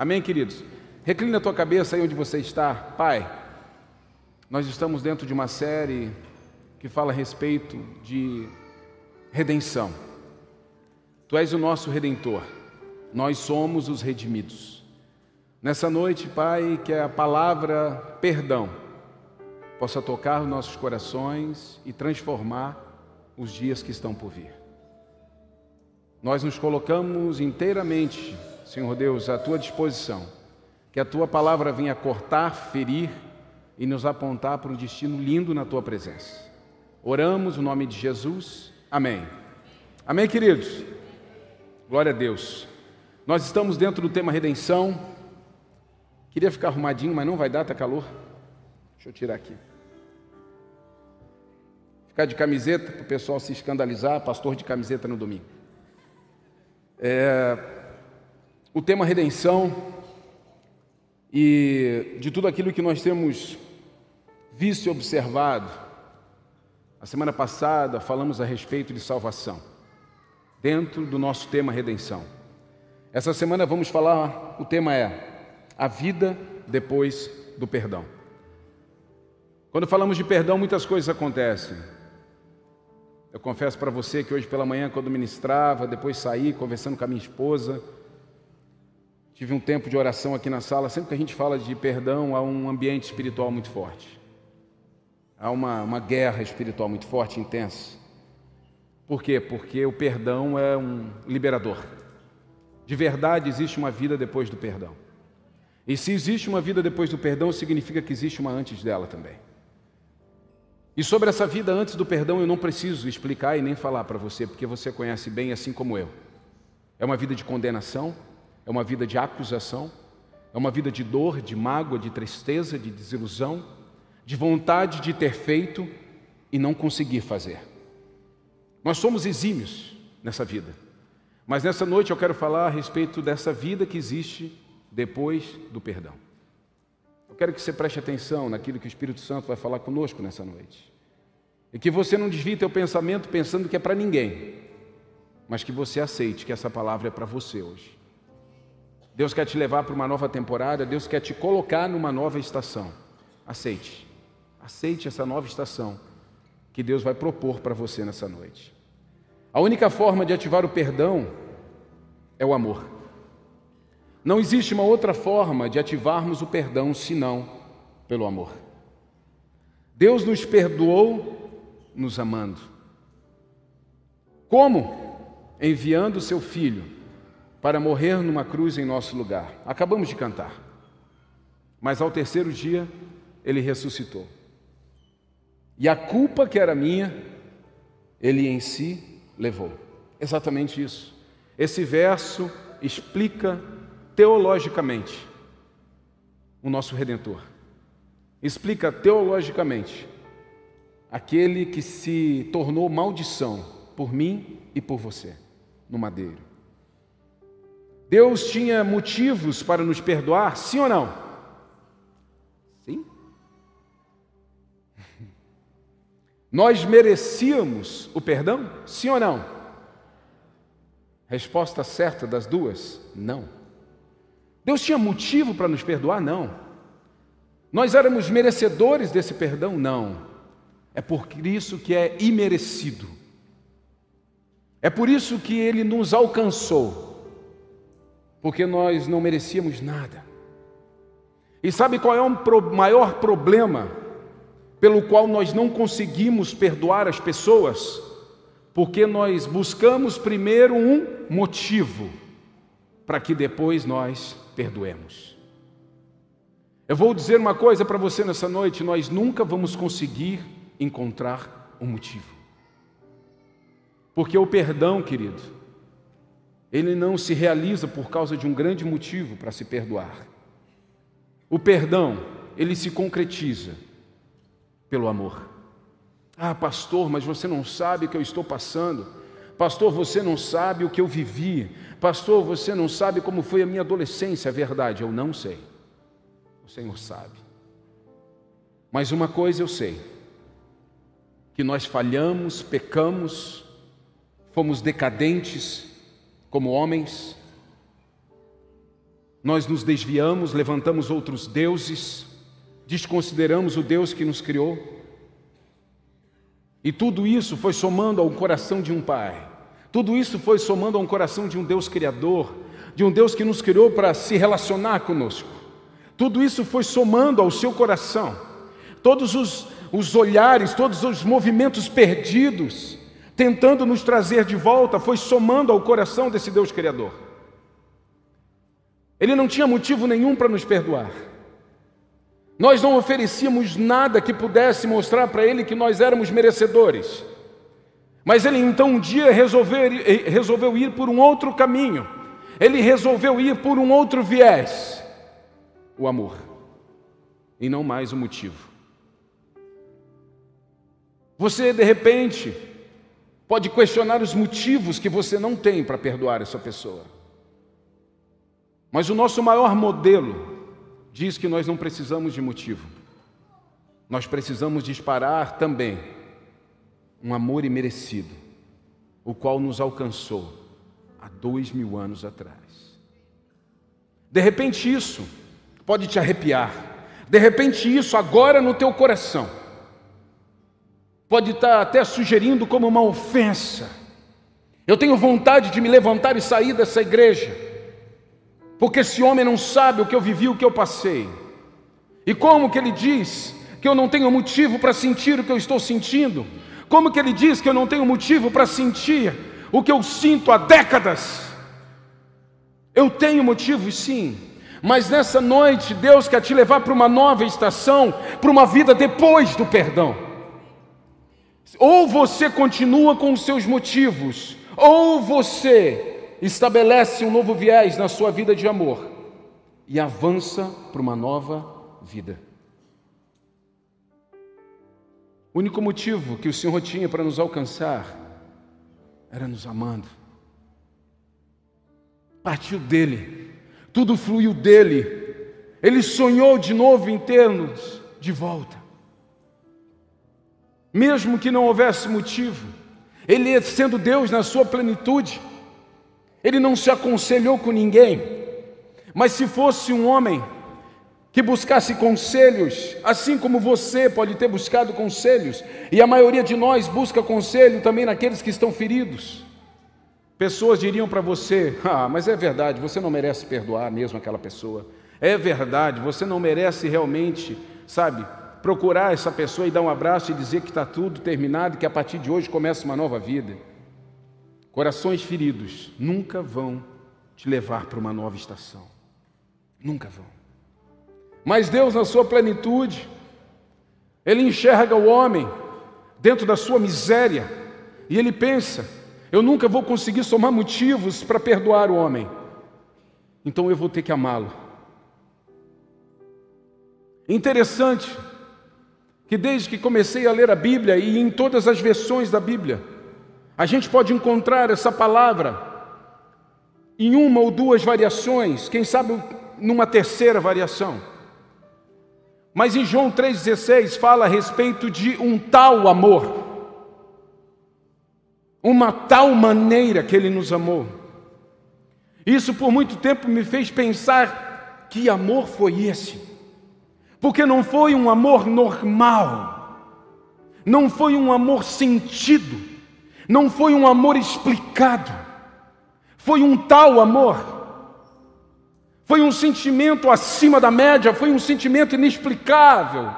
Amém, queridos? Recline a tua cabeça aí onde você está. Pai, nós estamos dentro de uma série que fala a respeito de redenção. Tu és o nosso redentor, nós somos os redimidos. Nessa noite, Pai, que a palavra perdão possa tocar os nossos corações e transformar os dias que estão por vir. Nós nos colocamos inteiramente, Senhor Deus, à tua disposição, que a tua palavra venha cortar, ferir e nos apontar para um destino lindo na tua presença. Oramos o no nome de Jesus. Amém. Amém, queridos. Glória a Deus. Nós estamos dentro do tema redenção. Queria ficar arrumadinho, mas não vai dar, tá calor. Deixa eu tirar aqui. Ficar de camiseta para o pessoal se escandalizar, pastor de camiseta no domingo. É, o tema redenção e de tudo aquilo que nós temos visto e observado. A semana passada falamos a respeito de salvação, dentro do nosso tema redenção. Essa semana vamos falar, o tema é a vida depois do perdão. Quando falamos de perdão, muitas coisas acontecem. Eu confesso para você que hoje pela manhã, quando ministrava, depois saí conversando com a minha esposa, tive um tempo de oração aqui na sala. Sempre que a gente fala de perdão, há um ambiente espiritual muito forte. Há uma, uma guerra espiritual muito forte, intensa. Por quê? Porque o perdão é um liberador. De verdade, existe uma vida depois do perdão. E se existe uma vida depois do perdão, significa que existe uma antes dela também. E sobre essa vida antes do perdão eu não preciso explicar e nem falar para você, porque você conhece bem, assim como eu. É uma vida de condenação, é uma vida de acusação, é uma vida de dor, de mágoa, de tristeza, de desilusão, de vontade de ter feito e não conseguir fazer. Nós somos exímios nessa vida, mas nessa noite eu quero falar a respeito dessa vida que existe depois do perdão. Eu quero que você preste atenção naquilo que o Espírito Santo vai falar conosco nessa noite. E que você não desvie teu pensamento pensando que é para ninguém, mas que você aceite que essa palavra é para você hoje. Deus quer te levar para uma nova temporada, Deus quer te colocar numa nova estação. Aceite. Aceite essa nova estação que Deus vai propor para você nessa noite. A única forma de ativar o perdão é o amor. Não existe uma outra forma de ativarmos o perdão senão pelo amor. Deus nos perdoou nos amando. Como? Enviando o seu filho para morrer numa cruz em nosso lugar. Acabamos de cantar. Mas ao terceiro dia, ele ressuscitou. E a culpa que era minha, ele em si levou. Exatamente isso. Esse verso explica teologicamente o nosso redentor. Explica teologicamente aquele que se tornou maldição por mim e por você no madeiro. Deus tinha motivos para nos perdoar, sim ou não? Sim. Nós merecíamos o perdão, sim ou não? Resposta certa das duas: não. Deus tinha motivo para nos perdoar? Não. Nós éramos merecedores desse perdão? Não. É por isso que é imerecido. É por isso que ele nos alcançou, porque nós não merecíamos nada. E sabe qual é o maior problema pelo qual nós não conseguimos perdoar as pessoas? Porque nós buscamos primeiro um motivo para que depois nós perdoemos. Eu vou dizer uma coisa para você nessa noite: nós nunca vamos conseguir encontrar um motivo. Porque o perdão, querido, ele não se realiza por causa de um grande motivo para se perdoar. O perdão, ele se concretiza pelo amor. Ah, pastor, mas você não sabe o que eu estou passando. Pastor, você não sabe o que eu vivi. Pastor, você não sabe como foi a minha adolescência. É verdade, eu não sei. O Senhor sabe. Mas uma coisa eu sei: que nós falhamos, pecamos, fomos decadentes como homens, nós nos desviamos, levantamos outros deuses, desconsideramos o Deus que nos criou. E tudo isso foi somando ao coração de um pai. Tudo isso foi somando a um coração de um Deus criador, de um Deus que nos criou para se relacionar conosco. Tudo isso foi somando ao seu coração. Todos os, os olhares, todos os movimentos perdidos, tentando nos trazer de volta, foi somando ao coração desse Deus criador. Ele não tinha motivo nenhum para nos perdoar. Nós não oferecíamos nada que pudesse mostrar para ele que nós éramos merecedores. Mas ele então um dia resolveu, resolveu ir por um outro caminho. Ele resolveu ir por um outro viés: o amor, e não mais o motivo. Você, de repente, pode questionar os motivos que você não tem para perdoar essa pessoa. Mas o nosso maior modelo diz que nós não precisamos de motivo. Nós precisamos disparar também um amor imerecido, o qual nos alcançou há dois mil anos atrás. De repente, isso pode te arrepiar. De repente, isso agora no teu coração pode estar até sugerindo como uma ofensa. Eu tenho vontade de me levantar e sair dessa igreja, porque esse homem não sabe o que eu vivi, o que eu passei. E como que ele diz que eu não tenho motivo para sentir o que eu estou sentindo? Como que ele diz que eu não tenho motivo para sentir o que eu sinto há décadas? Eu tenho motivos sim, mas nessa noite Deus quer te levar para uma nova estação, para uma vida depois do perdão. Ou você continua com os seus motivos, ou você estabelece um novo viés na sua vida de amor e avança para uma nova vida. O único motivo que o Senhor tinha para nos alcançar era nos amando. Partiu dele, tudo fluiu dele. Ele sonhou de novo em termos de volta. Mesmo que não houvesse motivo, ele sendo Deus na sua plenitude, ele não se aconselhou com ninguém. Mas se fosse um homem que buscasse conselhos, assim como você pode ter buscado conselhos, e a maioria de nós busca conselho também naqueles que estão feridos. Pessoas diriam para você: Ah, mas é verdade, você não merece perdoar mesmo aquela pessoa. É verdade, você não merece realmente, sabe, procurar essa pessoa e dar um abraço e dizer que está tudo terminado, que a partir de hoje começa uma nova vida. Corações feridos nunca vão te levar para uma nova estação. Nunca vão. Mas Deus, na sua plenitude, Ele enxerga o homem dentro da sua miséria e ele pensa: eu nunca vou conseguir somar motivos para perdoar o homem, então eu vou ter que amá-lo. Interessante que desde que comecei a ler a Bíblia e em todas as versões da Bíblia, a gente pode encontrar essa palavra em uma ou duas variações, quem sabe numa terceira variação. Mas em João 3,16 fala a respeito de um tal amor, uma tal maneira que Ele nos amou. Isso por muito tempo me fez pensar que amor foi esse, porque não foi um amor normal, não foi um amor sentido, não foi um amor explicado, foi um tal amor foi um sentimento acima da média, foi um sentimento inexplicável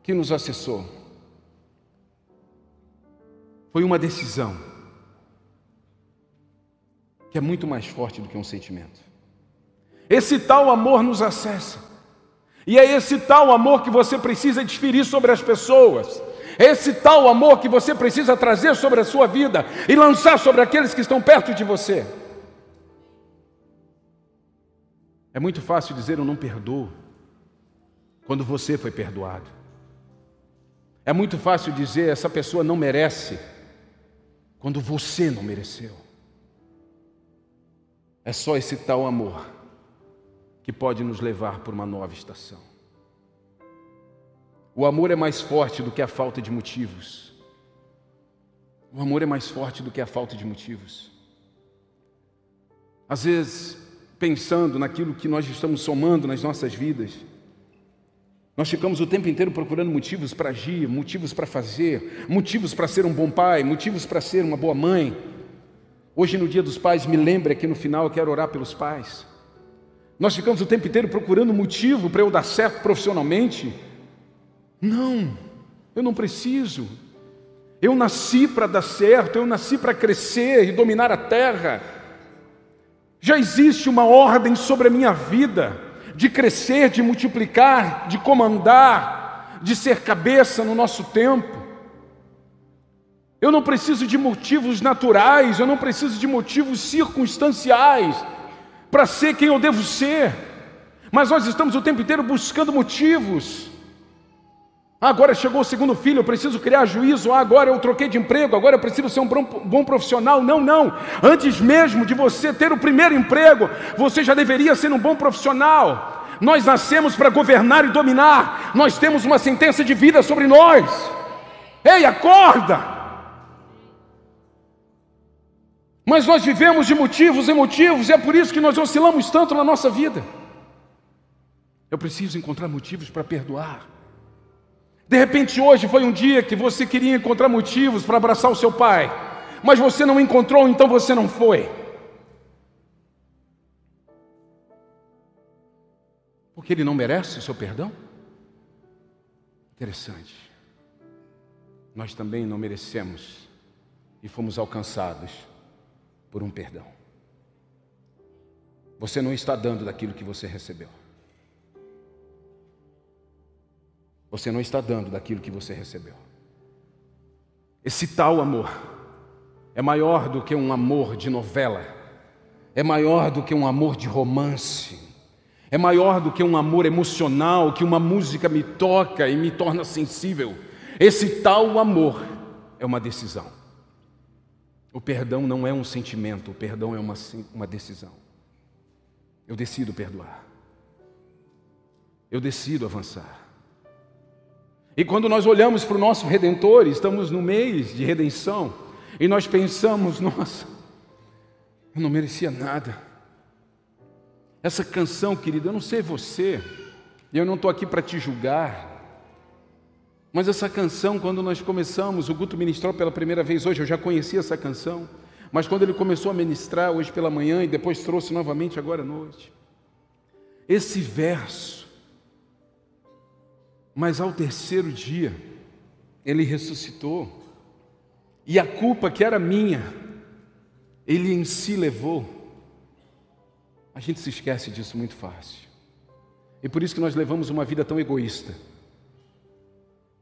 que nos acessou. Foi uma decisão que é muito mais forte do que um sentimento. Esse tal amor nos acessa. E é esse tal amor que você precisa desferir sobre as pessoas. É esse tal amor que você precisa trazer sobre a sua vida e lançar sobre aqueles que estão perto de você. É muito fácil dizer eu não perdoo quando você foi perdoado. É muito fácil dizer essa pessoa não merece quando você não mereceu. É só esse tal amor que pode nos levar por uma nova estação. O amor é mais forte do que a falta de motivos. O amor é mais forte do que a falta de motivos. Às vezes, pensando naquilo que nós estamos somando nas nossas vidas. Nós ficamos o tempo inteiro procurando motivos para agir, motivos para fazer, motivos para ser um bom pai, motivos para ser uma boa mãe. Hoje, no Dia dos Pais, me lembre aqui no final, eu quero orar pelos pais. Nós ficamos o tempo inteiro procurando motivo para eu dar certo profissionalmente. Não, eu não preciso. Eu nasci para dar certo, eu nasci para crescer e dominar a terra. Já existe uma ordem sobre a minha vida de crescer, de multiplicar, de comandar, de ser cabeça no nosso tempo. Eu não preciso de motivos naturais, eu não preciso de motivos circunstanciais para ser quem eu devo ser. Mas nós estamos o tempo inteiro buscando motivos. Agora chegou o segundo filho, eu preciso criar juízo. Ah, agora eu troquei de emprego, agora eu preciso ser um bom profissional. Não, não. Antes mesmo de você ter o primeiro emprego, você já deveria ser um bom profissional. Nós nascemos para governar e dominar. Nós temos uma sentença de vida sobre nós. Ei, acorda! Mas nós vivemos de motivos em motivos, e é por isso que nós oscilamos tanto na nossa vida. Eu preciso encontrar motivos para perdoar. De repente, hoje foi um dia que você queria encontrar motivos para abraçar o seu pai, mas você não encontrou, então você não foi. Porque ele não merece o seu perdão? Interessante. Nós também não merecemos e fomos alcançados por um perdão. Você não está dando daquilo que você recebeu. Você não está dando daquilo que você recebeu. Esse tal amor é maior do que um amor de novela, é maior do que um amor de romance, é maior do que um amor emocional que uma música me toca e me torna sensível. Esse tal amor é uma decisão. O perdão não é um sentimento, o perdão é uma, uma decisão. Eu decido perdoar. Eu decido avançar. E quando nós olhamos para o nosso redentor, estamos no mês de redenção, e nós pensamos, nossa, eu não merecia nada. Essa canção, querida, eu não sei você, e eu não estou aqui para te julgar, mas essa canção, quando nós começamos, o Guto ministrou pela primeira vez hoje, eu já conhecia essa canção, mas quando ele começou a ministrar hoje pela manhã e depois trouxe novamente agora à noite, esse verso, mas ao terceiro dia, ele ressuscitou, e a culpa que era minha, ele em si levou. A gente se esquece disso muito fácil. E por isso que nós levamos uma vida tão egoísta.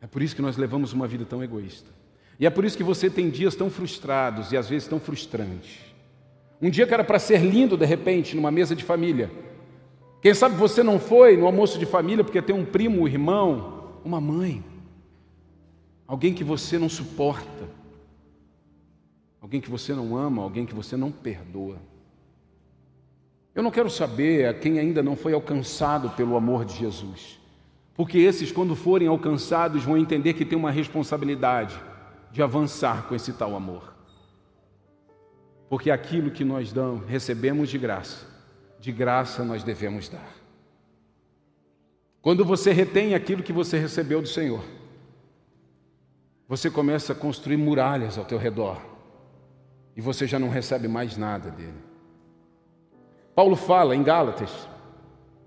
É por isso que nós levamos uma vida tão egoísta. E é por isso que você tem dias tão frustrados e às vezes tão frustrantes. Um dia que era para ser lindo, de repente, numa mesa de família, quem sabe você não foi no almoço de família porque tem um primo, um irmão, uma mãe, alguém que você não suporta, alguém que você não ama, alguém que você não perdoa. Eu não quero saber a quem ainda não foi alcançado pelo amor de Jesus, porque esses, quando forem alcançados, vão entender que tem uma responsabilidade de avançar com esse tal amor. Porque aquilo que nós damos, recebemos de graça, de graça nós devemos dar. Quando você retém aquilo que você recebeu do Senhor, você começa a construir muralhas ao teu redor e você já não recebe mais nada dele. Paulo fala em Gálatas,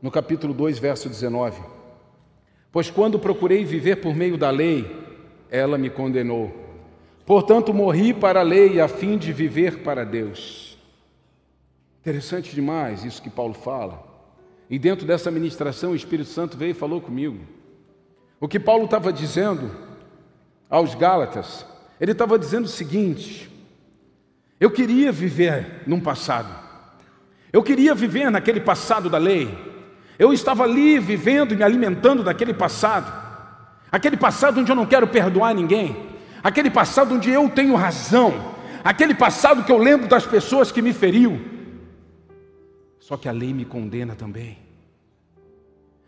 no capítulo 2, verso 19: Pois quando procurei viver por meio da lei, ela me condenou. Portanto, morri para a lei a fim de viver para Deus. Interessante demais isso que Paulo fala. E dentro dessa ministração, o Espírito Santo veio e falou comigo. O que Paulo estava dizendo aos Gálatas, ele estava dizendo o seguinte: eu queria viver num passado, eu queria viver naquele passado da lei, eu estava ali vivendo e me alimentando daquele passado, aquele passado onde eu não quero perdoar ninguém, aquele passado onde eu tenho razão, aquele passado que eu lembro das pessoas que me feriu, só que a lei me condena também.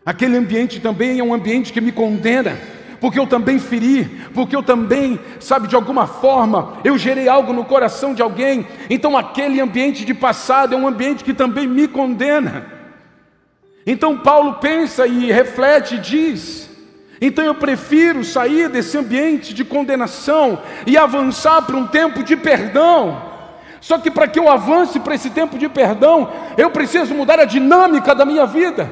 Aquele ambiente também é um ambiente que me condena, porque eu também feri, porque eu também, sabe, de alguma forma, eu gerei algo no coração de alguém. Então, aquele ambiente de passado é um ambiente que também me condena. Então, Paulo pensa e reflete e diz: então eu prefiro sair desse ambiente de condenação e avançar para um tempo de perdão. Só que para que eu avance para esse tempo de perdão, eu preciso mudar a dinâmica da minha vida.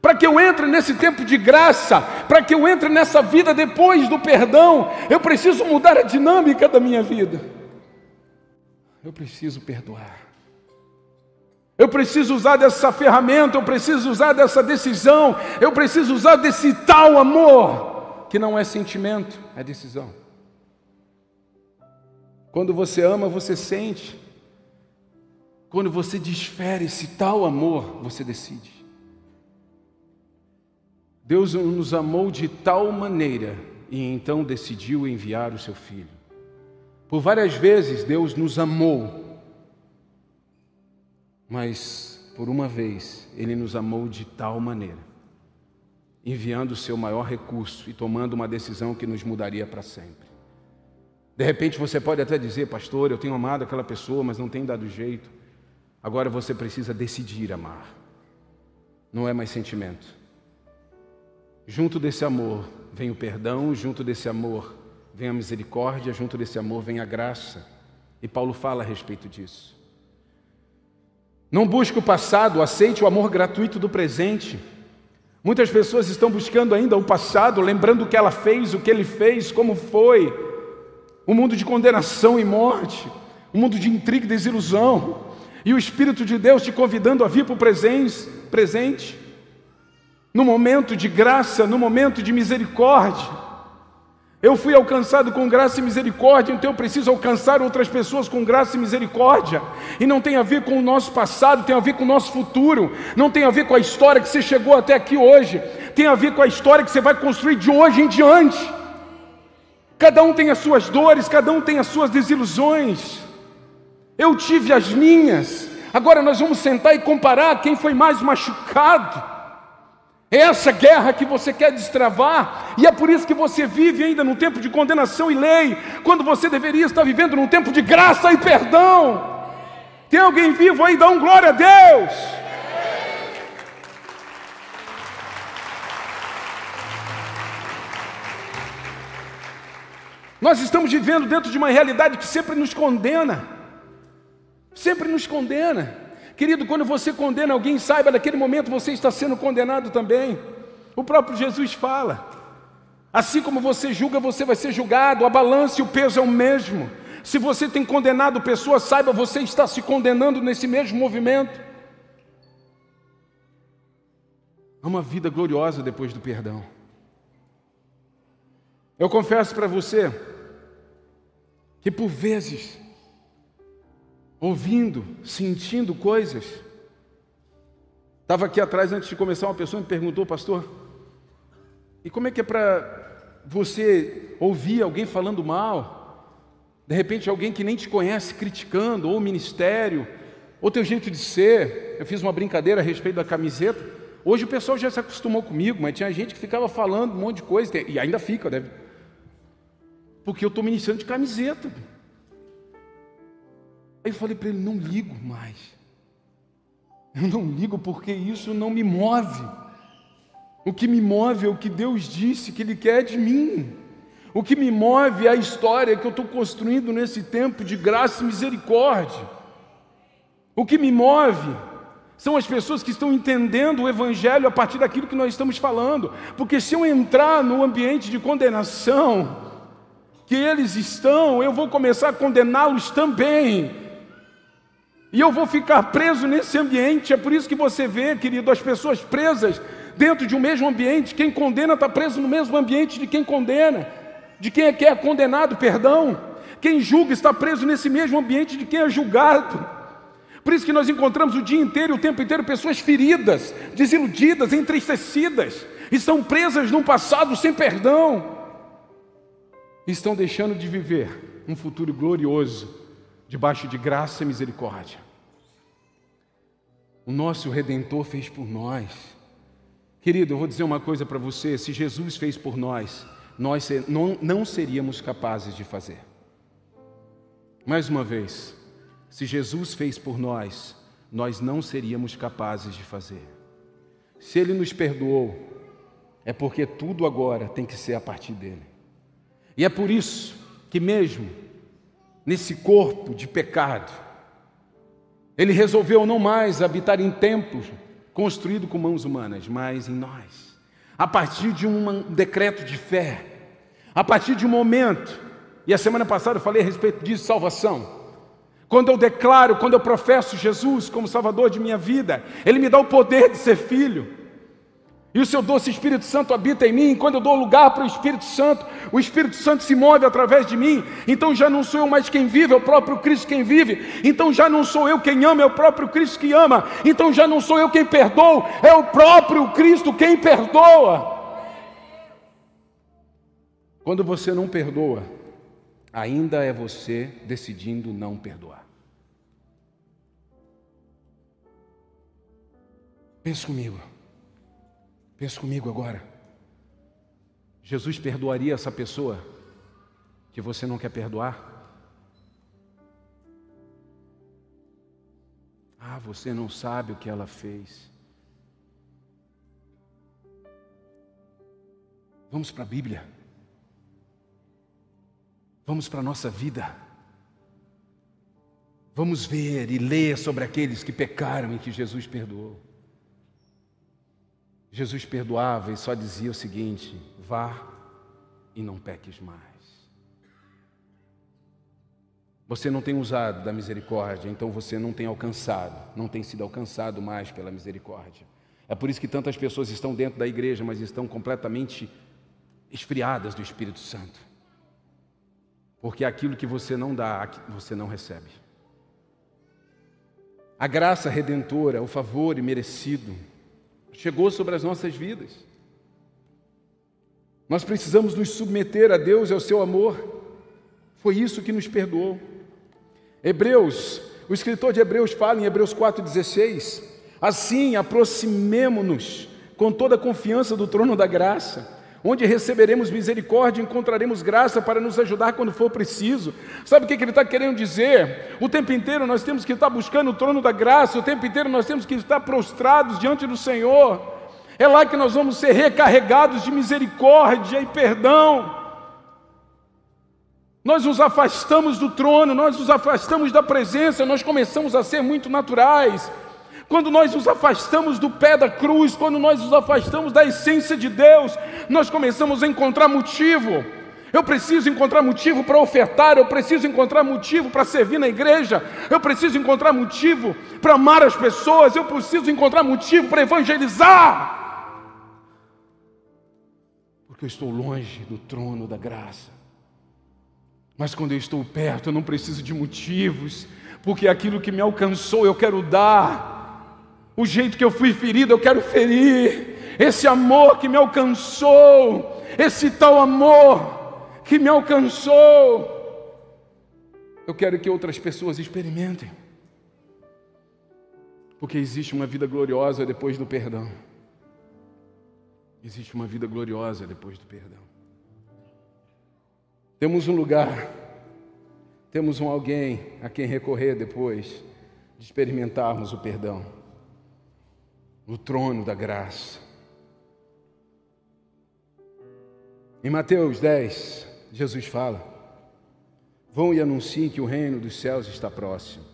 Para que eu entre nesse tempo de graça, para que eu entre nessa vida depois do perdão, eu preciso mudar a dinâmica da minha vida. Eu preciso perdoar. Eu preciso usar dessa ferramenta, eu preciso usar dessa decisão, eu preciso usar desse tal amor, que não é sentimento, é decisão. Quando você ama, você sente. Quando você desfere esse tal amor, você decide. Deus nos amou de tal maneira e então decidiu enviar o seu filho. Por várias vezes Deus nos amou mas por uma vez ele nos amou de tal maneira, enviando o seu maior recurso e tomando uma decisão que nos mudaria para sempre. De repente você pode até dizer, pastor, eu tenho amado aquela pessoa, mas não tem dado jeito. Agora você precisa decidir amar. Não é mais sentimento. Junto desse amor vem o perdão, junto desse amor vem a misericórdia, junto desse amor vem a graça. E Paulo fala a respeito disso. Não busque o passado, aceite o amor gratuito do presente. Muitas pessoas estão buscando ainda o passado, lembrando o que ela fez, o que ele fez, como foi. Um mundo de condenação e morte, um mundo de intriga e desilusão. E o Espírito de Deus te convidando a vir para o presente, no momento de graça, no momento de misericórdia. Eu fui alcançado com graça e misericórdia, então eu preciso alcançar outras pessoas com graça e misericórdia. E não tem a ver com o nosso passado, tem a ver com o nosso futuro. Não tem a ver com a história que você chegou até aqui hoje. Tem a ver com a história que você vai construir de hoje em diante. Cada um tem as suas dores, cada um tem as suas desilusões. Eu tive as minhas. Agora nós vamos sentar e comparar quem foi mais machucado. É essa guerra que você quer destravar, e é por isso que você vive ainda num tempo de condenação e lei, quando você deveria estar vivendo num tempo de graça e perdão. Tem alguém vivo aí? Dá um glória a Deus. Nós estamos vivendo dentro de uma realidade que sempre nos condena, sempre nos condena. Querido, quando você condena alguém, saiba, naquele momento você está sendo condenado também. O próprio Jesus fala: assim como você julga, você vai ser julgado, a balança e o peso é o mesmo. Se você tem condenado pessoas, saiba, você está se condenando nesse mesmo movimento. Há uma vida gloriosa depois do perdão. Eu confesso para você que por vezes ouvindo, sentindo coisas. Estava aqui atrás, antes de começar, uma pessoa me perguntou, pastor, e como é que é para você ouvir alguém falando mal? De repente, alguém que nem te conhece criticando, ou o ministério, ou teu jeito de ser. Eu fiz uma brincadeira a respeito da camiseta. Hoje o pessoal já se acostumou comigo, mas tinha gente que ficava falando um monte de coisa, e ainda fica, deve. Porque eu estou ministrando de camiseta. Aí eu falei para ele: não ligo mais. Eu não ligo porque isso não me move. O que me move é o que Deus disse que Ele quer de mim. O que me move é a história que eu estou construindo nesse tempo de graça e misericórdia. O que me move são as pessoas que estão entendendo o Evangelho a partir daquilo que nós estamos falando. Porque se eu entrar no ambiente de condenação que eles estão, eu vou começar a condená-los também. E eu vou ficar preso nesse ambiente. É por isso que você vê, querido, as pessoas presas dentro de um mesmo ambiente. Quem condena está preso no mesmo ambiente de quem condena, de quem é que é condenado, perdão. Quem julga está preso nesse mesmo ambiente de quem é julgado. Por isso que nós encontramos o dia inteiro, o tempo inteiro, pessoas feridas, desiludidas, entristecidas, estão presas num passado sem perdão, estão deixando de viver um futuro glorioso debaixo de graça e misericórdia. O nosso Redentor fez por nós. Querido, eu vou dizer uma coisa para você: se Jesus fez por nós, nós não, não seríamos capazes de fazer. Mais uma vez, se Jesus fez por nós, nós não seríamos capazes de fazer. Se Ele nos perdoou, é porque tudo agora tem que ser a partir dele. E é por isso que, mesmo nesse corpo de pecado, Ele resolveu não mais habitar em templos construído com mãos humanas, mas em nós. A partir de um decreto de fé, a partir de um momento, e a semana passada eu falei a respeito disso, salvação. Quando eu declaro, quando eu professo Jesus como Salvador de minha vida, Ele me dá o poder de ser filho. E o seu doce Espírito Santo habita em mim. Quando eu dou lugar para o Espírito Santo, o Espírito Santo se move através de mim. Então já não sou eu mais quem vive, é o próprio Cristo quem vive. Então já não sou eu quem ama, é o próprio Cristo que ama. Então já não sou eu quem perdoa, é o próprio Cristo quem perdoa. Quando você não perdoa, ainda é você decidindo não perdoar. Pense comigo. Pense comigo agora. Jesus perdoaria essa pessoa que você não quer perdoar? Ah, você não sabe o que ela fez. Vamos para a Bíblia. Vamos para a nossa vida. Vamos ver e ler sobre aqueles que pecaram e que Jesus perdoou. Jesus perdoava e só dizia o seguinte: vá e não peques mais. Você não tem usado da misericórdia, então você não tem alcançado, não tem sido alcançado mais pela misericórdia. É por isso que tantas pessoas estão dentro da igreja, mas estão completamente esfriadas do Espírito Santo. Porque aquilo que você não dá, você não recebe. A graça redentora, o favor imerecido, chegou sobre as nossas vidas. Nós precisamos nos submeter a Deus e ao seu amor. Foi isso que nos perdoou. Hebreus, o escritor de Hebreus fala em Hebreus 4,16: Assim aproximemo-nos com toda a confiança do trono da graça onde receberemos misericórdia, encontraremos graça para nos ajudar quando for preciso. Sabe o que ele está querendo dizer? O tempo inteiro nós temos que estar buscando o trono da graça, o tempo inteiro nós temos que estar prostrados diante do Senhor. É lá que nós vamos ser recarregados de misericórdia e perdão. Nós nos afastamos do trono, nós nos afastamos da presença, nós começamos a ser muito naturais. Quando nós nos afastamos do pé da cruz, quando nós nos afastamos da essência de Deus, nós começamos a encontrar motivo. Eu preciso encontrar motivo para ofertar, eu preciso encontrar motivo para servir na igreja, eu preciso encontrar motivo para amar as pessoas, eu preciso encontrar motivo para evangelizar. Porque eu estou longe do trono da graça. Mas quando eu estou perto, eu não preciso de motivos, porque aquilo que me alcançou eu quero dar. O jeito que eu fui ferido, eu quero ferir. Esse amor que me alcançou, esse tal amor que me alcançou, eu quero que outras pessoas experimentem. Porque existe uma vida gloriosa depois do perdão. Existe uma vida gloriosa depois do perdão. Temos um lugar, temos um alguém a quem recorrer depois de experimentarmos o perdão no trono da graça. Em Mateus 10, Jesus fala: Vão e anunciem que o reino dos céus está próximo.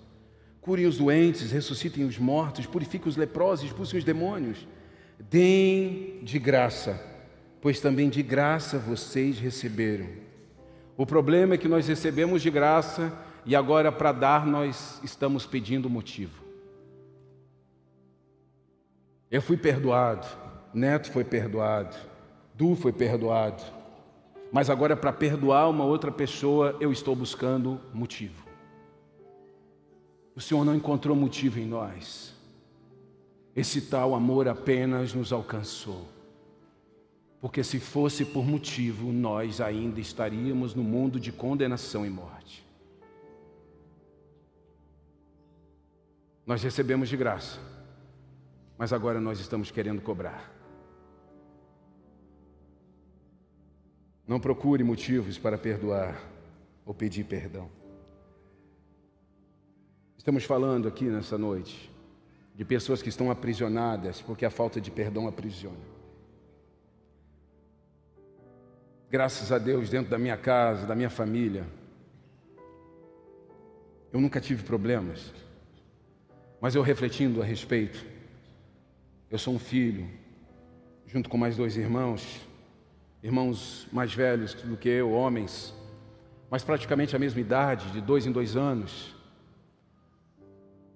Curem os doentes, ressuscitem os mortos, purifiquem os leprosos, expulsem os demônios. Deem de graça, pois também de graça vocês receberam. O problema é que nós recebemos de graça e agora para dar nós estamos pedindo motivo. Eu fui perdoado, Neto foi perdoado, Du foi perdoado. Mas agora, para perdoar uma outra pessoa, eu estou buscando motivo. O Senhor não encontrou motivo em nós. Esse tal amor apenas nos alcançou. Porque se fosse por motivo, nós ainda estaríamos no mundo de condenação e morte. Nós recebemos de graça mas agora nós estamos querendo cobrar. Não procure motivos para perdoar ou pedir perdão. Estamos falando aqui nessa noite de pessoas que estão aprisionadas porque a falta de perdão aprisiona. Graças a Deus, dentro da minha casa, da minha família, eu nunca tive problemas. Mas eu refletindo a respeito, eu sou um filho, junto com mais dois irmãos, irmãos mais velhos do que eu, homens, mas praticamente a mesma idade, de dois em dois anos,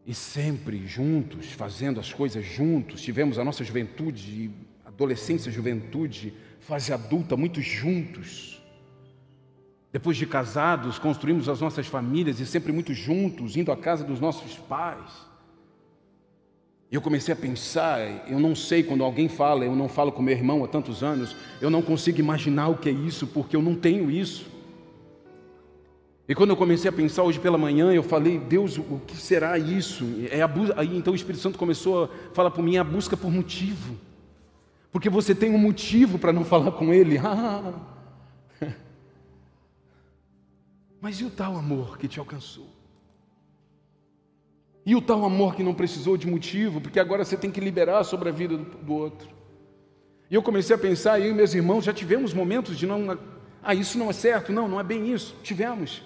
e sempre juntos, fazendo as coisas juntos, tivemos a nossa juventude, adolescência, juventude, fase adulta, muito juntos. Depois de casados, construímos as nossas famílias e sempre muito juntos, indo à casa dos nossos pais. E eu comecei a pensar, eu não sei quando alguém fala, eu não falo com meu irmão há tantos anos, eu não consigo imaginar o que é isso, porque eu não tenho isso. E quando eu comecei a pensar hoje pela manhã, eu falei, Deus, o que será isso? É a Aí então o Espírito Santo começou a falar para mim, a busca por motivo. Porque você tem um motivo para não falar com Ele. Mas e o tal amor que te alcançou? E o tal amor que não precisou de motivo, porque agora você tem que liberar sobre a vida do, outro. E eu comecei a pensar, eu e meus irmãos já tivemos momentos de não. Ah, isso não é certo, não, não é bem isso. Tivemos.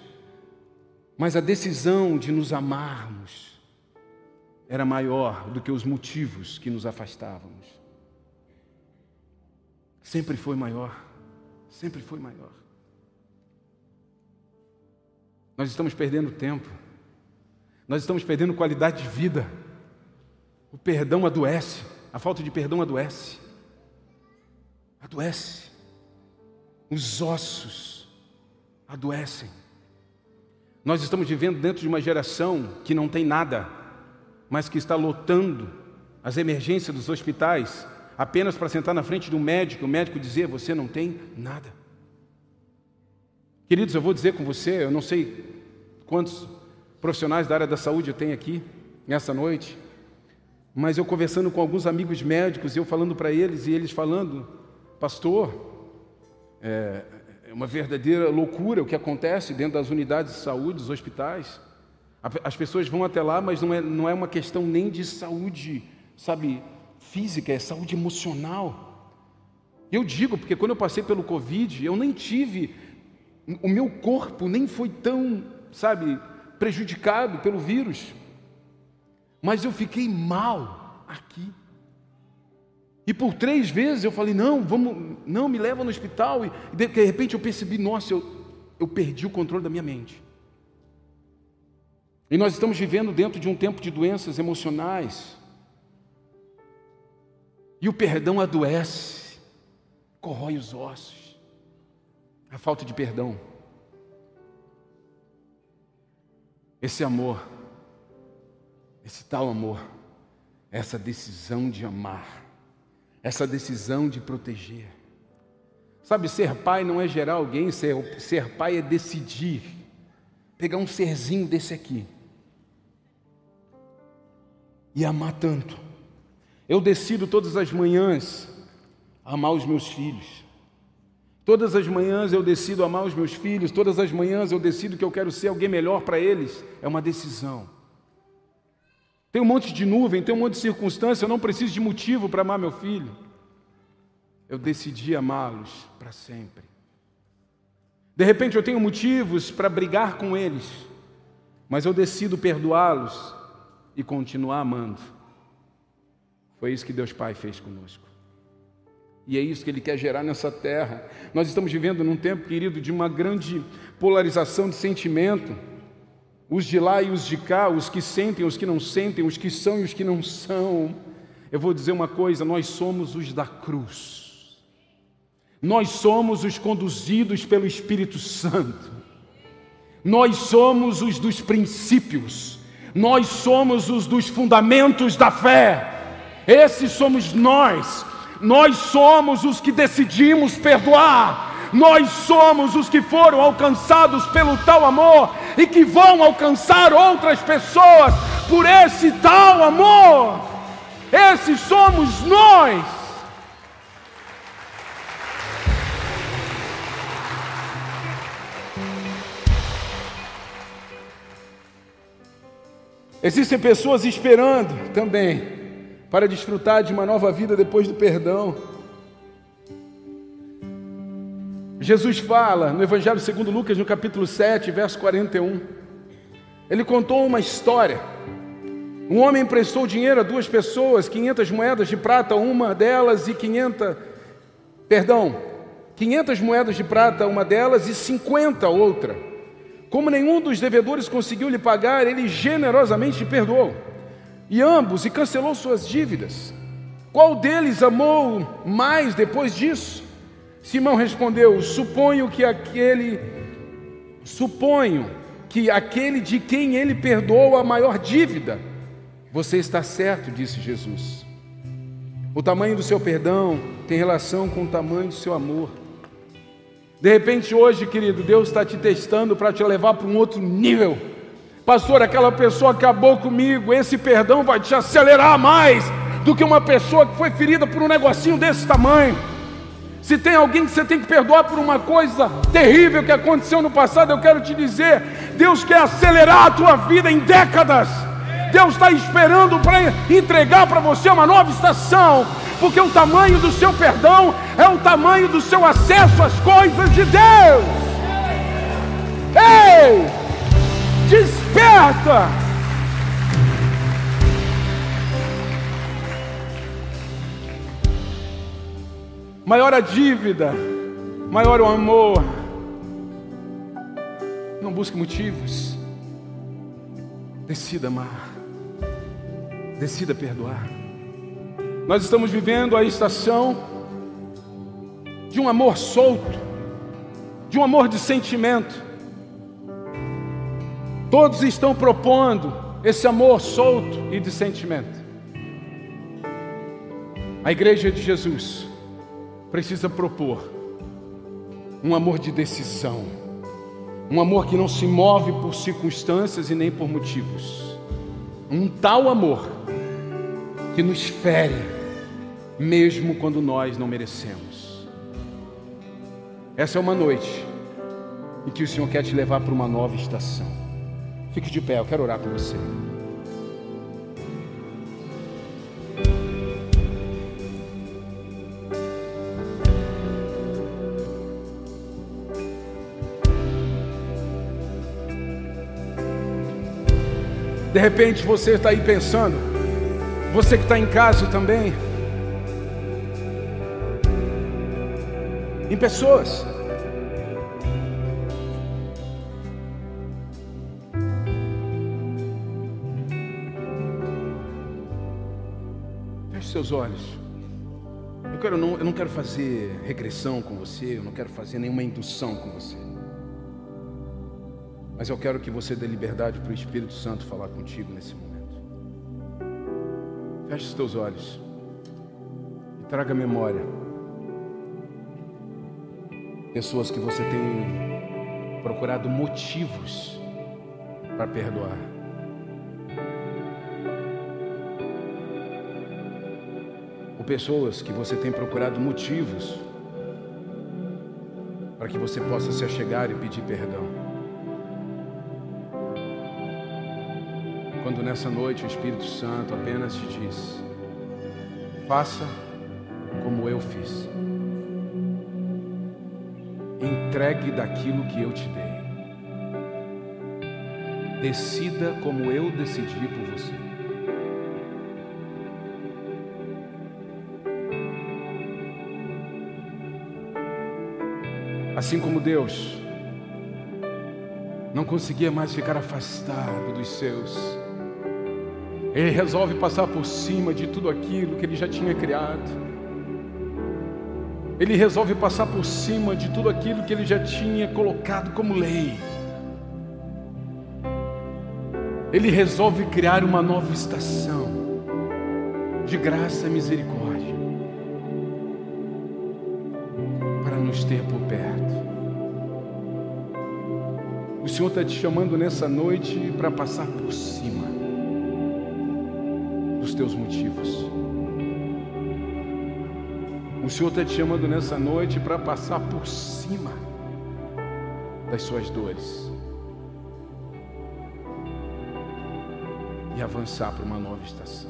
Mas a decisão de nos amarmos era maior do que os motivos que nos afastávamos. Sempre foi maior. Sempre foi maior. Nós estamos perdendo tempo. Nós estamos perdendo qualidade de vida. O perdão adoece, a falta de perdão adoece. Adoece. Os ossos adoecem. Nós estamos vivendo dentro de uma geração que não tem nada, mas que está lotando as emergências dos hospitais apenas para sentar na frente do médico, o médico dizer: Você não tem nada. Queridos, eu vou dizer com você, eu não sei quantos profissionais da área da saúde eu tenho aqui nessa noite, mas eu conversando com alguns amigos médicos, eu falando para eles e eles falando, pastor, é, é uma verdadeira loucura o que acontece dentro das unidades de saúde, dos hospitais. As pessoas vão até lá, mas não é, não é uma questão nem de saúde, sabe, física, é saúde emocional. Eu digo, porque quando eu passei pelo Covid, eu nem tive, o meu corpo nem foi tão, sabe, prejudicado pelo vírus, mas eu fiquei mal aqui. E por três vezes eu falei: não, vamos, não, me leva no hospital. E de, repente eu percebi: nossa, eu, eu perdi o controle da minha mente. E nós estamos vivendo dentro de um tempo de doenças emocionais. E o perdão adoece, corrói os ossos. A falta de perdão Esse amor, esse tal amor, essa decisão de amar, essa decisão de proteger. Sabe, ser pai não é gerar alguém, ser, ser pai é decidir. Pegar um serzinho desse aqui e amar tanto. Eu decido todas as manhãs amar os meus filhos. Todas as manhãs eu decido amar os meus filhos, todas as manhãs eu decido que eu quero ser alguém melhor para eles. É uma decisão. Tem um monte de nuvem, tem um monte de circunstância, eu não preciso de motivo para amar meu filho. Eu decidi amá-los para sempre. De repente eu tenho motivos para brigar com eles, mas eu decido perdoá-los e continuar amando. Foi isso que Deus Pai fez conosco. E é isso que ele quer gerar nessa terra. Nós estamos vivendo num tempo, querido, de uma grande polarização de sentimento. Os de lá e os de cá, os que sentem, os que não sentem, os que são e os que não são. Eu vou dizer uma coisa: nós somos os da cruz. Nós somos os conduzidos pelo Espírito Santo. Nós somos os dos princípios. Nós somos os dos fundamentos da fé. Esses somos nós nós somos os que decidimos perdoar. Nós somos os que foram alcançados pelo tal amor e que vão alcançar outras pessoas por esse tal amor. Esses somos nós. Existem pessoas esperando também para desfrutar de uma nova vida depois do perdão. Jesus fala no Evangelho segundo Lucas, no capítulo 7, verso 41. Ele contou uma história. Um homem emprestou dinheiro a duas pessoas, 500 moedas de prata, uma delas e 500, perdão, 500 moedas de prata, uma delas e 50 outra. Como nenhum dos devedores conseguiu lhe pagar, ele generosamente perdoou. E ambos e cancelou suas dívidas. Qual deles amou mais depois disso? Simão respondeu: Suponho que aquele suponho que aquele de quem ele perdoou a maior dívida. Você está certo, disse Jesus. O tamanho do seu perdão tem relação com o tamanho do seu amor. De repente, hoje, querido, Deus está te testando para te levar para um outro nível. Pastor, aquela pessoa acabou comigo, esse perdão vai te acelerar mais do que uma pessoa que foi ferida por um negocinho desse tamanho. Se tem alguém que você tem que perdoar por uma coisa terrível que aconteceu no passado, eu quero te dizer: Deus quer acelerar a tua vida em décadas. Deus está esperando para entregar para você uma nova estação, porque o tamanho do seu perdão é o tamanho do seu acesso às coisas de Deus. Ei, desperta! Maior a dívida, maior o amor. Não busque motivos. Decida amar. Decida perdoar. Nós estamos vivendo a estação de um amor solto, de um amor de sentimento. Todos estão propondo esse amor solto e de sentimento. A igreja de Jesus precisa propor um amor de decisão, um amor que não se move por circunstâncias e nem por motivos, um tal amor que nos fere, mesmo quando nós não merecemos. Essa é uma noite em que o Senhor quer te levar para uma nova estação. Fique de pé, eu quero orar por você. De repente você está aí pensando, você que está em casa também, em pessoas. Seus olhos. Eu, quero, não, eu não quero fazer regressão com você, eu não quero fazer nenhuma indução com você. Mas eu quero que você dê liberdade para o Espírito Santo falar contigo nesse momento. Feche os teus olhos e traga memória. Pessoas que você tem procurado motivos para perdoar. Pessoas que você tem procurado motivos para que você possa se achegar e pedir perdão. quando nessa noite o Espírito Santo apenas te diz: faça como eu fiz. Entregue daquilo que eu te dei. Decida como eu decidi por você. Assim como Deus não conseguia mais ficar afastado dos seus, ele resolve passar por cima de tudo aquilo que ele já tinha criado. Ele resolve passar por cima de tudo aquilo que ele já tinha colocado como lei. Ele resolve criar uma nova estação de graça e misericórdia está te chamando nessa noite para passar por cima teus motivos. O Senhor está te chamando nessa noite para passar por cima das suas dores. e avançar para uma nova estação.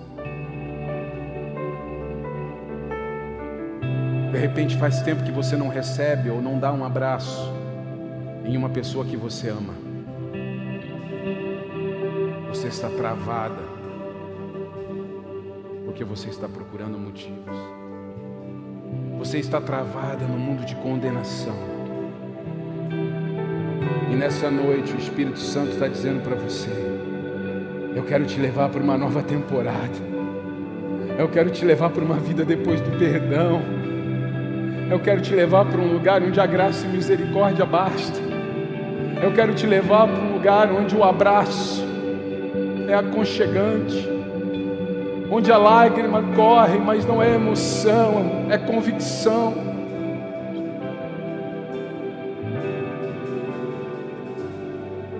De repente faz tempo que você não recebe ou não dá um abraço em uma pessoa que você ama. Você está travada porque você está procurando motivos. Você está travada no mundo de condenação. E nessa noite o Espírito Santo está dizendo para você: Eu quero te levar para uma nova temporada. Eu quero te levar para uma vida depois do perdão. Eu quero te levar para um lugar onde a graça e misericórdia basta. Eu quero te levar para um lugar onde o abraço é aconchegante, onde a lágrima corre, mas não é emoção, é convicção.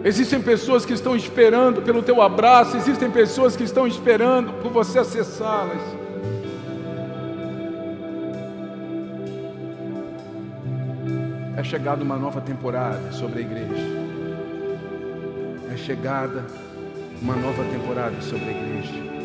Existem pessoas que estão esperando pelo teu abraço, existem pessoas que estão esperando por você acessá-las. É chegada uma nova temporada sobre a igreja. É chegada uma nova temporada sobre a igreja.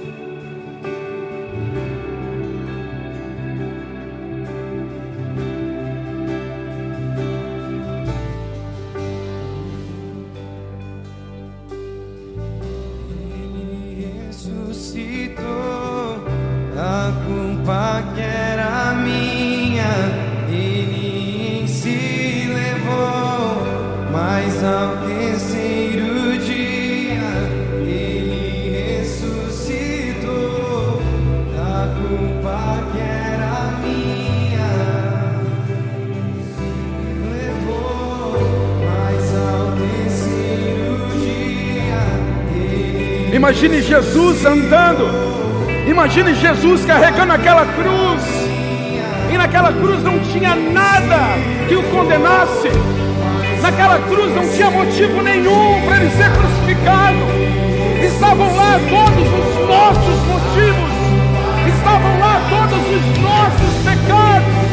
Imagine Jesus andando. Imagine Jesus carregando aquela cruz. E naquela cruz não tinha nada que o condenasse. Naquela cruz não tinha motivo nenhum para ele ser crucificado. Estavam lá todos os nossos motivos. Estavam lá todos os nossos pecados.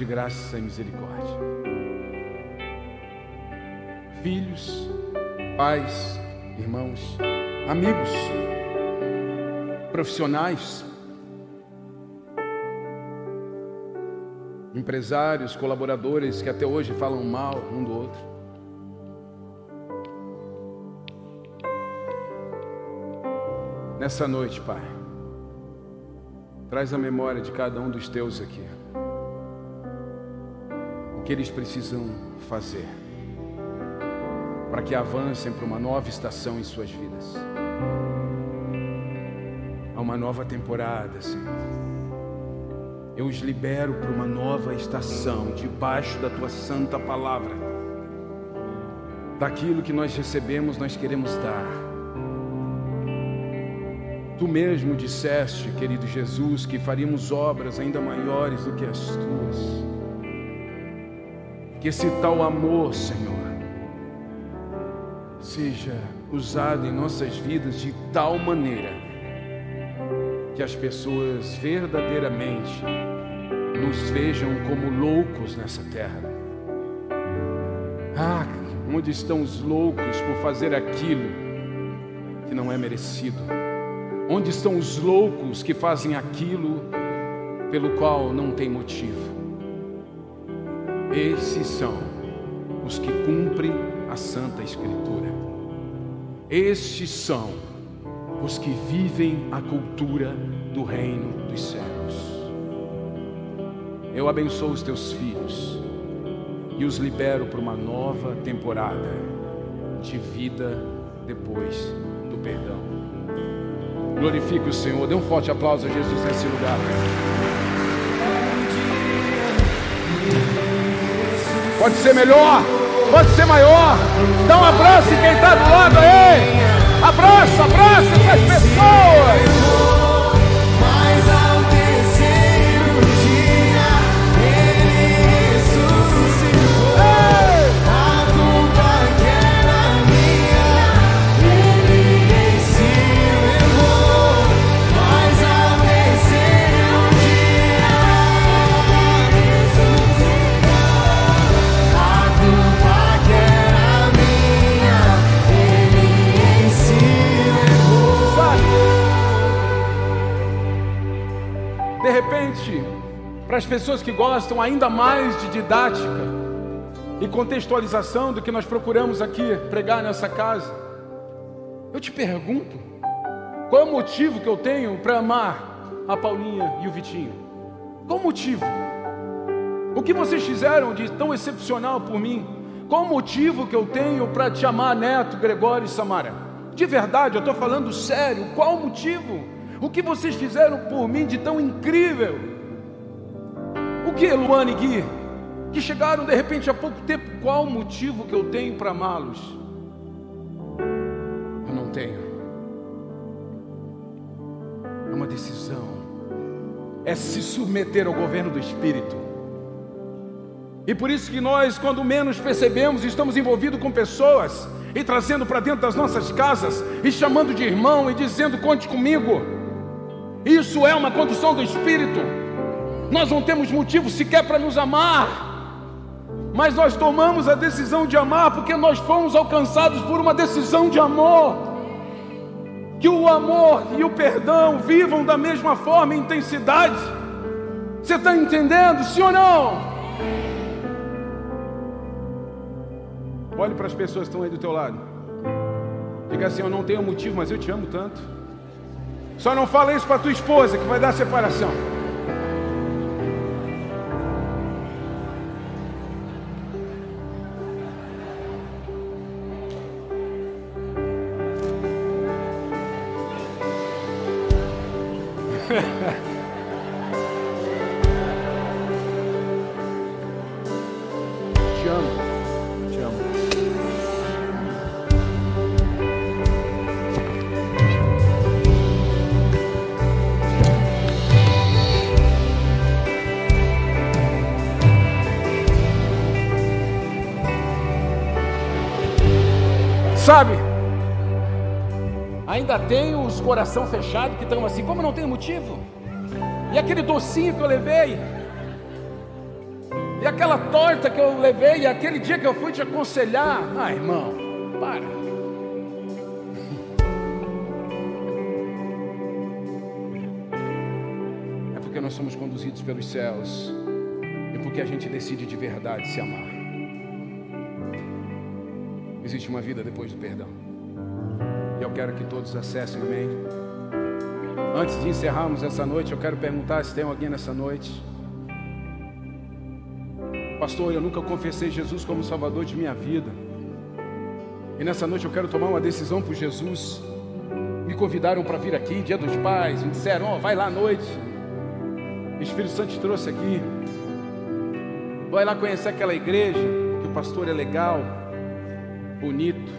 De graça e misericórdia. Filhos, pais, irmãos, amigos, profissionais, empresários, colaboradores que até hoje falam mal um do outro. Nessa noite, Pai, traz a memória de cada um dos teus aqui. Que eles precisam fazer para que avancem para uma nova estação em suas vidas. A uma nova temporada, Senhor. Eu os libero para uma nova estação debaixo da tua santa palavra. Daquilo que nós recebemos, nós queremos dar Tu mesmo disseste, querido Jesus, que faríamos obras ainda maiores do que as tuas. Que esse tal amor, Senhor, seja usado em nossas vidas de tal maneira que as pessoas verdadeiramente nos vejam como loucos nessa terra. Ah, onde estão os loucos por fazer aquilo que não é merecido? Onde estão os loucos que fazem aquilo pelo qual não tem motivo? Esses são os que cumprem a Santa Escritura. Estes são os que vivem a cultura do reino dos céus. Eu abençoo os teus filhos e os libero para uma nova temporada de vida depois do perdão. Glorifique o Senhor. Dê um forte aplauso a Jesus nesse lugar. Pode ser melhor, pode ser maior. Dá um abraço em quem está do lado aí. Abraça, abraça essas pessoas. As pessoas que gostam ainda mais de didática e contextualização do que nós procuramos aqui pregar nessa casa, eu te pergunto: qual é o motivo que eu tenho para amar a Paulinha e o Vitinho? Qual o motivo? O que vocês fizeram de tão excepcional por mim? Qual o motivo que eu tenho para te amar, Neto, Gregório e Samara? De verdade, eu estou falando sério. Qual o motivo? O que vocês fizeram por mim de tão incrível? O que, Luane Gui? Que chegaram de repente há pouco tempo, qual o motivo que eu tenho para amá-los? Eu não tenho. É uma decisão. É se submeter ao governo do Espírito. E por isso que nós, quando menos percebemos, estamos envolvidos com pessoas e trazendo para dentro das nossas casas e chamando de irmão e dizendo: conte comigo. Isso é uma condução do Espírito. Nós não temos motivo sequer para nos amar, mas nós tomamos a decisão de amar porque nós fomos alcançados por uma decisão de amor. Que o amor e o perdão vivam da mesma forma e intensidade. Você está entendendo, sim ou não? Olhe para as pessoas que estão aí do teu lado. Diga assim: Eu não tenho motivo, mas eu te amo tanto. Só não fala isso para tua esposa que vai dar separação. Sabe? Ainda tem os coração fechado que estão assim, como não tem motivo? E aquele docinho que eu levei? E aquela torta que eu levei? E aquele dia que eu fui te aconselhar? Ah, irmão, para. É porque nós somos conduzidos pelos céus. E porque a gente decide de verdade se amar. Existe uma vida depois do perdão. E eu quero que todos acessem, amém? Antes de encerrarmos essa noite, eu quero perguntar se tem alguém nessa noite. Pastor, eu nunca confessei Jesus como Salvador de minha vida. E nessa noite eu quero tomar uma decisão por Jesus. Me convidaram para vir aqui, dia dos pais, me disseram, ó, oh, vai lá à noite. O Espírito Santo te trouxe aqui. Vai lá conhecer aquela igreja, que o pastor é legal, bonito.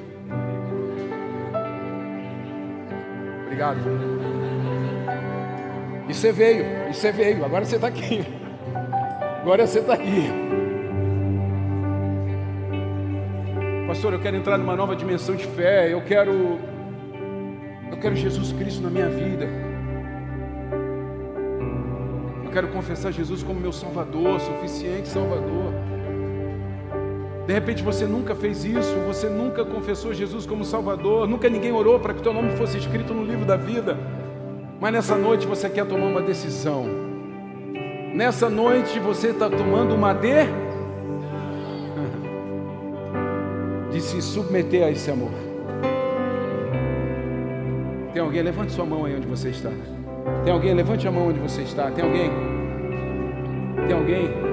Obrigado. E você veio, e você veio, agora você está aqui. Agora você está aqui. Pastor, eu quero entrar numa nova dimensão de fé. Eu quero. Eu quero Jesus Cristo na minha vida. Eu quero confessar Jesus como meu Salvador, suficiente Salvador. De repente você nunca fez isso, você nunca confessou Jesus como Salvador, nunca ninguém orou para que teu nome fosse escrito no livro da vida. Mas nessa noite você quer tomar uma decisão. Nessa noite você está tomando uma de de se submeter a esse amor. Tem alguém? Levante sua mão aí onde você está. Tem alguém? Levante a mão onde você está. Tem alguém? Tem alguém?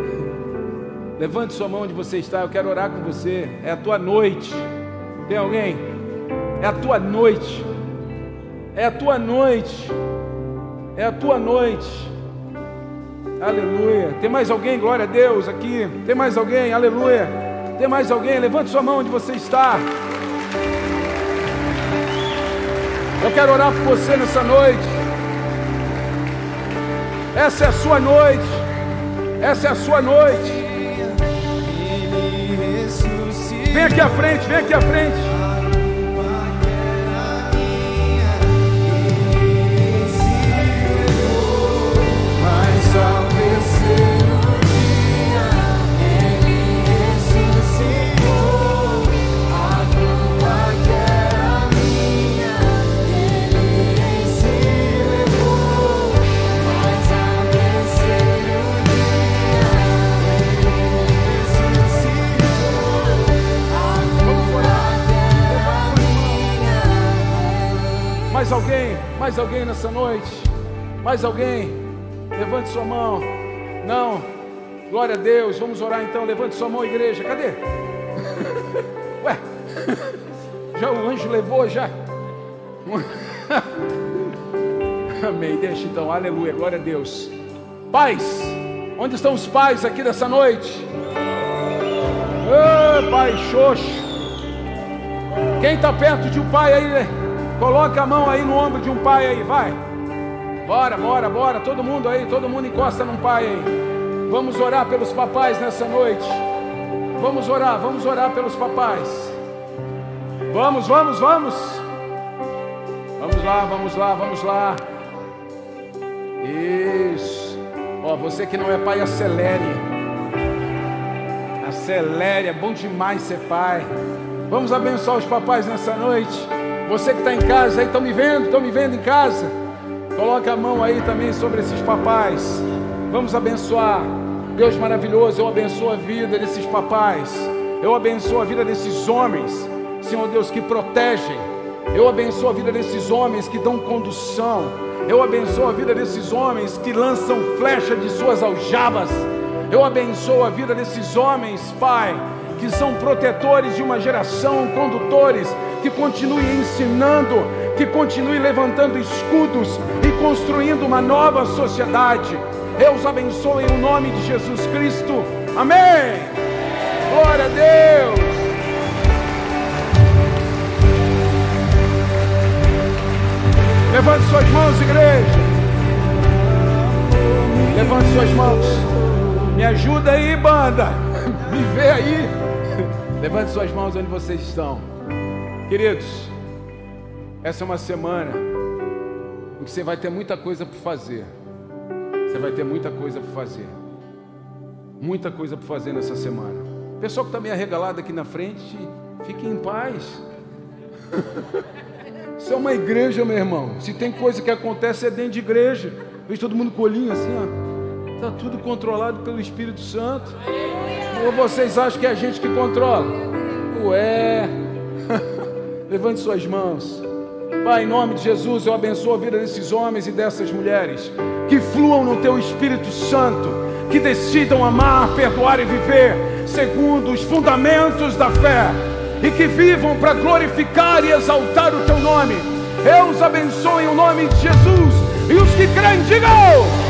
Levante sua mão onde você está. Eu quero orar com você. É a tua noite. Tem alguém? É a tua noite. É a tua noite. É a tua noite. Aleluia. Tem mais alguém? Glória a Deus aqui. Tem mais alguém? Aleluia. Tem mais alguém? Levante sua mão onde você está. Eu quero orar por você nessa noite. Essa é a sua noite. Essa é a sua noite. Vem aqui à frente, vem aqui à frente. Mais alguém? Mais alguém nessa noite? Mais alguém? Levante sua mão. Não. Glória a Deus. Vamos orar então. Levante sua mão, igreja. Cadê? Ué? Já o anjo levou já? Amém. Deixa então. Aleluia. Glória a Deus. Pais, onde estão os pais aqui dessa noite? Ô, pai xoxo. Quem está perto de um pai aí? Coloca a mão aí no ombro de um pai aí, vai. Bora, bora, bora. Todo mundo aí, todo mundo encosta num pai aí. Vamos orar pelos papais nessa noite. Vamos orar, vamos orar pelos papais. Vamos, vamos, vamos. Vamos lá, vamos lá, vamos lá. Isso. Ó, você que não é pai, acelere. Acelere, é bom demais ser pai. Vamos abençoar os papais nessa noite. Você que está em casa aí, estão me vendo? Estão me vendo em casa? Coloque a mão aí também sobre esses papais. Vamos abençoar. Deus maravilhoso, eu abençoo a vida desses papais. Eu abençoo a vida desses homens, Senhor Deus, que protegem. Eu abençoo a vida desses homens que dão condução. Eu abençoo a vida desses homens que lançam flecha de suas aljavas. Eu abençoo a vida desses homens, Pai, que são protetores de uma geração, condutores, que continue ensinando, que continue levantando escudos e construindo uma nova sociedade. Deus abençoe em nome de Jesus Cristo. Amém. Glória a Deus. Levante suas mãos, igreja. Levante suas mãos. Me ajuda aí, banda. Me vê aí. Levante suas mãos onde vocês estão. Queridos, essa é uma semana em que você vai ter muita coisa para fazer. Você vai ter muita coisa para fazer. Muita coisa para fazer nessa semana. O pessoal que está meio arregalado aqui na frente, fique em paz. Isso é uma igreja, meu irmão. Se tem coisa que acontece é dentro de igreja. Vejo todo mundo colinho assim, ó. Está tudo controlado pelo Espírito Santo. Ou vocês acham que é a gente que controla? Ué. Levante suas mãos. Pai, em nome de Jesus, eu abençoo a vida desses homens e dessas mulheres. Que fluam no teu Espírito Santo. Que decidam amar, perdoar e viver segundo os fundamentos da fé. E que vivam para glorificar e exaltar o teu nome. Eu os abençoo em nome de Jesus. E os que creem, digam.